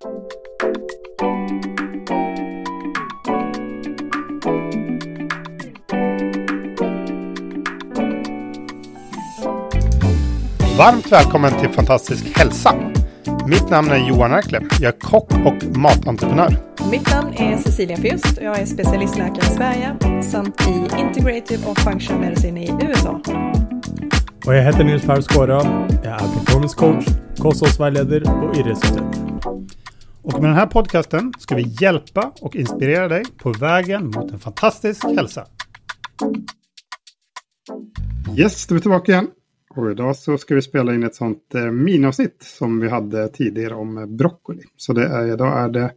Varmt välkommen till Fantastisk hälsa. Mitt namn är Johan Erkle. Jag är kock och matentreprenör. Mitt namn är Cecilia Fürst och jag är specialistläkare i Sverige samt i Integrative och Functional Medicine i USA. Och jag heter Nils Per Skåra. Jag är performance coach, kosthållsvägledare och idrottsutöver. Och med den här podcasten ska vi hjälpa och inspirera dig på vägen mot en fantastisk hälsa. Yes, då är vi tillbaka igen. Och idag så ska vi spela in ett sånt eh, miniavsnitt som vi hade tidigare om eh, broccoli. Så det är, idag är det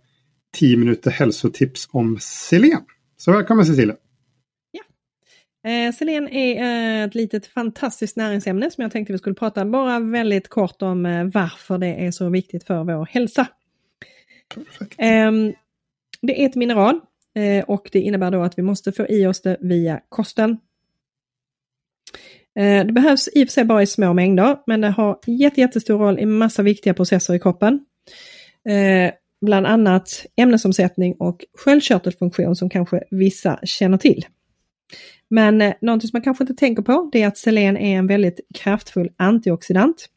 10 minuter hälsotips om selen. Så välkommen Cecilia! Eh, selen är ett litet fantastiskt näringsämne som jag tänkte vi skulle prata bara väldigt kort om eh, varför det är så viktigt för vår hälsa. Eh, det är ett mineral eh, och det innebär då att vi måste få i oss det via kosten. Eh, det behövs i och för sig bara i små mängder, men det har jätte, jättestor roll i massa viktiga processer i kroppen. Eh, bland annat ämnesomsättning och sköldkörtelfunktion som kanske vissa känner till. Men eh, någonting som man kanske inte tänker på det är att selen är en väldigt kraftfull antioxidant.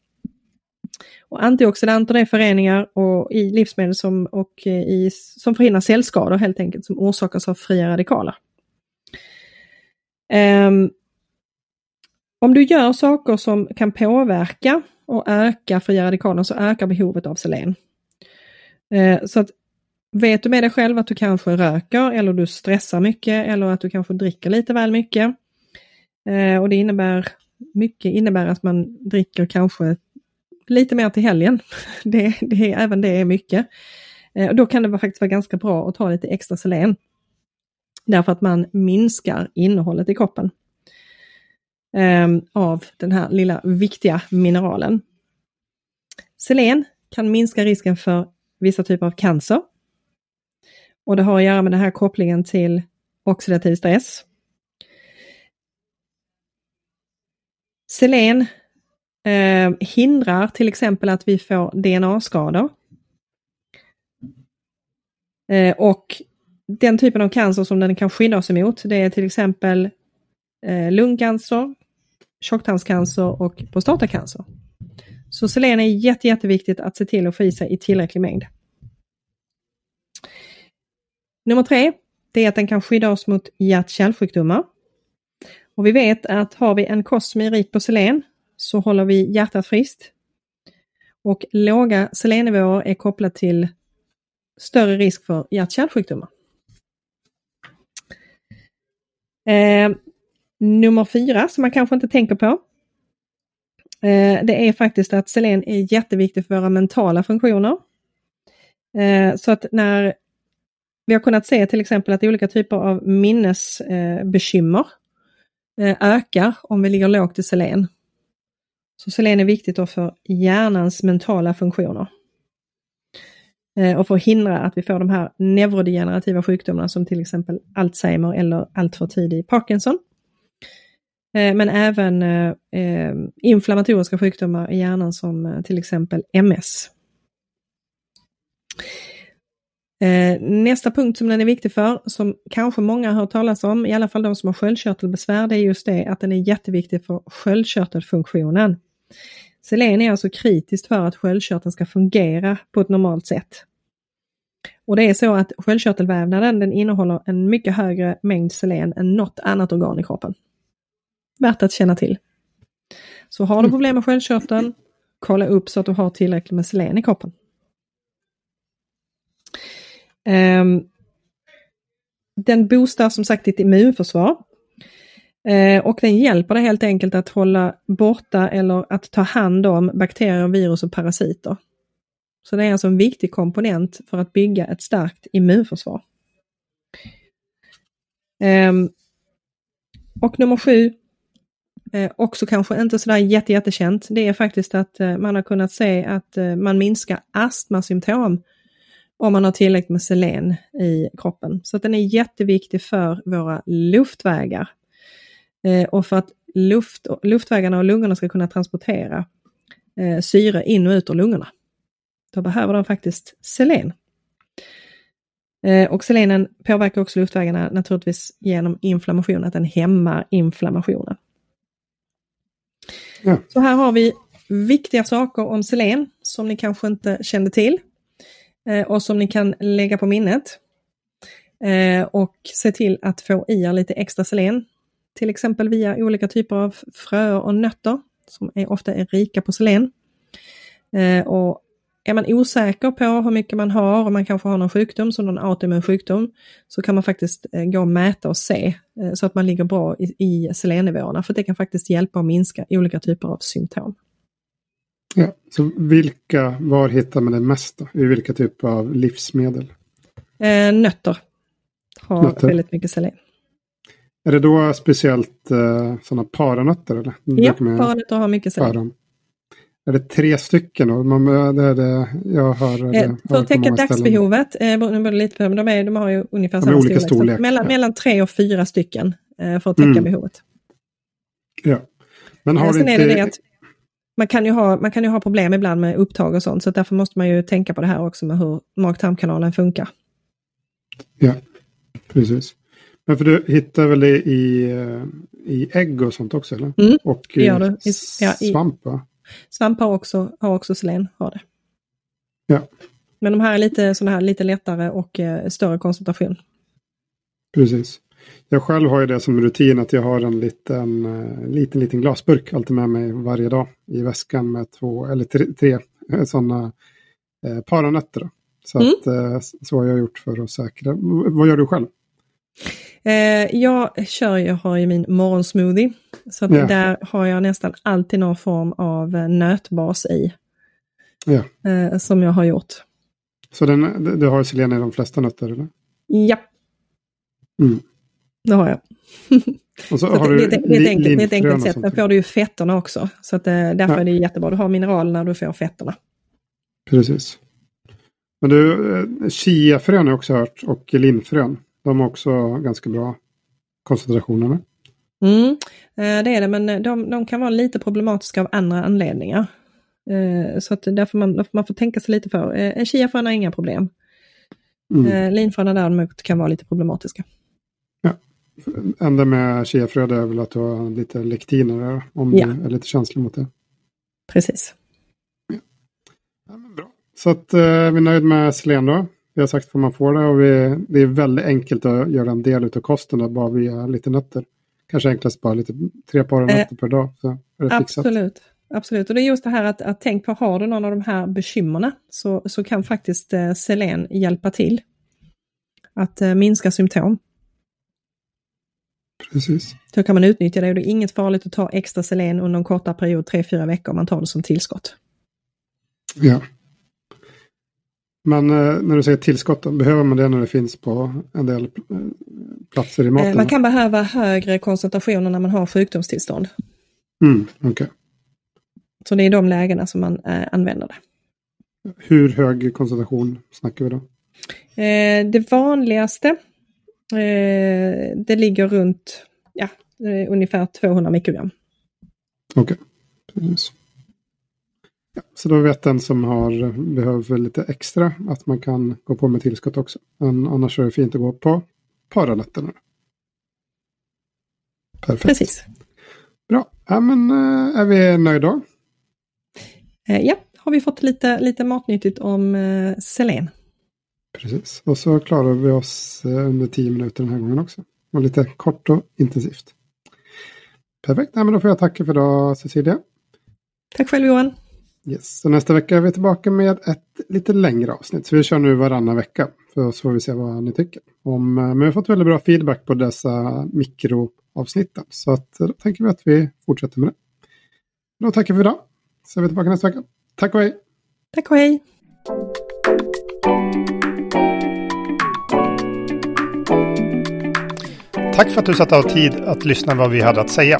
Och antioxidanter är föreningar och i livsmedel som, och eh, i, som förhindrar cellskador helt enkelt som orsakas av fria radikaler. Um, om du gör saker som kan påverka och öka fria radikaler så ökar behovet av selen. Uh, så att vet du med dig själv att du kanske röker eller du stressar mycket eller att du kanske dricker lite väl mycket. Uh, och det innebär, mycket innebär att man dricker kanske lite mer till helgen. Det, det, även det är mycket. Eh, då kan det faktiskt vara ganska bra att ta lite extra selen. Därför att man minskar innehållet i kroppen. Ehm, av den här lilla viktiga mineralen. Selen kan minska risken för vissa typer av cancer. Och det har att göra med den här kopplingen till oxidativ stress. Selen eh, hindrar till exempel att vi får DNA-skador. Eh, och den typen av cancer som den kan skydda oss emot, det är till exempel eh, lungcancer, tjocktarmscancer och prostatacancer. Så selen är jätte, jätteviktigt att se till att få i sig i tillräcklig mängd. Nummer tre, det är att den kan skydda oss mot hjärt-kärlsjukdomar. Och vi vet att har vi en kost som är rik på selen så håller vi hjärtat friskt. Och låga selennivåer är kopplat till större risk för hjärt-kärlsjukdomar. Eh, Nummer fyra som man kanske inte tänker på. Eh, det är faktiskt att selen är jätteviktigt för våra mentala funktioner. Eh, så att när vi har kunnat se till exempel att olika typer av minnesbekymmer eh, ökar om vi ligger lågt i selen. Så selen är viktigt då för hjärnans mentala funktioner. Eh, och för att hindra att vi får de här neurodegenerativa sjukdomarna som till exempel Alzheimer eller alltför tidig Parkinson. Eh, men även eh, inflammatoriska sjukdomar i hjärnan som till exempel MS. Nästa punkt som den är viktig för, som kanske många har hört talas om, i alla fall de som har sköldkörtelbesvär, det är just det att den är jätteviktig för sköldkörtelfunktionen. Selen är alltså kritiskt för att sköldkörteln ska fungera på ett normalt sätt. Och det är så att sköldkörtelvävnaden den innehåller en mycket högre mängd selen än något annat organ i kroppen värt att känna till. Så har du problem med sköldkörteln, kolla upp så att du har tillräckligt med selen i kroppen. Um, den boostar som sagt ditt immunförsvar. Eh, och den hjälper dig helt enkelt att hålla borta eller att ta hand om bakterier, virus och parasiter. Så det är alltså en viktig komponent för att bygga ett starkt immunförsvar. Ehm, och nummer sju, eh, också kanske inte sådär jätte, jättekänt, det är faktiskt att eh, man har kunnat se att man minskar astmasymptom om man har tillräckligt med selen i kroppen. Så att den är jätteviktig för våra luftvägar. Eh, och för att luft, luftvägarna och lungorna ska kunna transportera eh, syre in och ut ur lungorna. då behöver de faktiskt selen. Eh, och selenen påverkar också luftvägarna naturligtvis genom inflammation, att den hämmar inflammationen. Ja. Så här har vi viktiga saker om selen som ni kanske inte kände till Eh, och som ni kan lägga på minnet. Eh, och se till att få i er lite extra selen. Till exempel via olika typer av fröer och nötter som är, ofta är rika på selen. Eh, och är man osäker på hur mycket man har och man kanske har någon sjukdom, som någon autoimmun sjukdom, så kan man faktiskt gå och mäta och se så att man ligger bra i, i selennivåerna. För det kan faktiskt hjälpa att minska olika typer av symptom. Ja, så vilka, var hittar man det mest då? I vilka typer av livsmedel? Eh, nötter har Nötter. väldigt mycket selen. Är det då speciellt eh, sådana paranötter? Eller? Ja, paranötter har mycket selen. om. Är det tre stycken då? Man, det är det jag hör. Eh, det- För att täcka dagsbehovet, eh, lite på, men de, är, de har ju ungefär är samma olika storlek. Storlek, Mellan, ja. mellan tre och fyra stycken eh, för att täcka Mm. behovet. Ja. Men har Eh, Sen inte... är det det att man kan, ju ha, man kan ju ha problem ibland med upptag och sånt, så därför måste man ju tänka på det här också med hur mag-tarmkanalen funkar. Ja, precis. Men för du hittar väl det i, eh, i ägg och sånt också? Eller? Mm, och det gör du. I- ja, i- svamp va? Svamp har också, har också selen, har det. Ja. Men de här är lite, såna här, lite lättare och eh, större koncentration. Precis. Jag själv har ju det som rutin att jag har en liten, eh, liten, liten glasburk alltid med mig varje dag i väskan med två eller tre, tre sådana eh, paranötter. Så, Mm. att, eh, så har jag gjort för att säkra. Vad gör du själv? Eh, jag kör ju, har ju min morgonsmoothie. Så Ja. där har jag nästan alltid någon form av eh, nötbas i. Ja. Eh, som jag har gjort. Så den, du- du har selen i de flesta nötter? Eller? Ja. Mm. Det har jag. Och så, Så har det, du det, det, är ett enkelt, det är ett linfrön enkelt och sätt. också. får du ju fetterna också. Så att, eh, därför Ja. är det jättebra. Du har mineralerna och du får fetterna. Precis. Men du, eh, chiafrön har jag också hört och linfrön. De har också ganska bra koncentrationer. Mm, eh, det är det, men de, de kan vara lite problematiska av andra anledningar. Så att därför man, därför man får tänka sig lite för. En chiafrön har inga problem. Mm. Linfröna däremot kan vara lite problematiska. Enda med chiafröd är väl att du har lite lektiner där, om Ja. du är lite känslig mot det. Precis. Ja, men bra. Så att eh, vi är nöjd med selen då. Vi har sagt vad man får det och vi, det är väldigt enkelt att göra en del av kosten då, bara via lite nötter. Kanske enklast bara lite tre par Eh, nötter per dag. Så är det fixat. Absolut. Absolut, och det är just det här att, att tänk på, har du någon av de här bekymmerna så, så kan faktiskt eh, selen hjälpa till att eh, minska symptom. Precis. Så kan man utnyttja det och det är inget farligt att ta extra selen under en kortare period, 3-4 veckor, om man tar det som tillskott. Ja. Men eh, när du säger tillskott, då, behöver man det när det finns på en del eh, platser i maten? Eh, Man kan behöva högre koncentrationer när man har sjukdomstillstånd. mm, okej. Så det är de lägena som man använder det. Hur hög koncentration snackar vi då? Det vanligaste, eh, det ligger runt ja, eh, ungefär 200 mikrogram. Okej. Precis. Ja, så då vet den som har behöver lite extra att man kan gå på med tillskott också. Men annars är det fint att gå på paranötterna. Perfekt. Precis. Bra. Ja, men eh, är vi nöjda då? Eh, ja, har vi fått lite, lite matnyttigt om eh, selen. Precis. Och så klarar vi oss eh, under tio minuter den här gången också. Och lite kort och intensivt. Perfekt. Ja, men då får jag tacka för idag Cecilia. Tack själv Johan. Yes. Så nästa vecka är vi tillbaka med ett lite längre avsnitt. Så vi kör nu varannan vecka. För så får vi se vad ni tycker. Om, eh, men vi har fått väldigt bra feedback på dessa mikroavsnitten. Så att, eh, då tänker vi att vi fortsätter med det. Då tackar vi för idag. Så är vi tillbaka nästa vecka. Tack och hej! Tack och hej. Tack för att du satt av tid att lyssna vad vi hade att säga.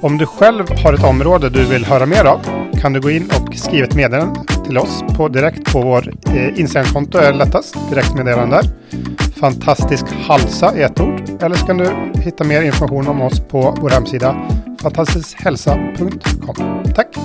Om du själv har ett område du vill höra mer av kan du gå in och skriva ett meddelande till oss på direkt på vår eh, Instagramkonto är lättast. Direktmeddelande där. Fantastisk halsa är ett ord. Eller så kan du hitta mer information om oss på vår hemsida fantastiskhälsa.com. Tack!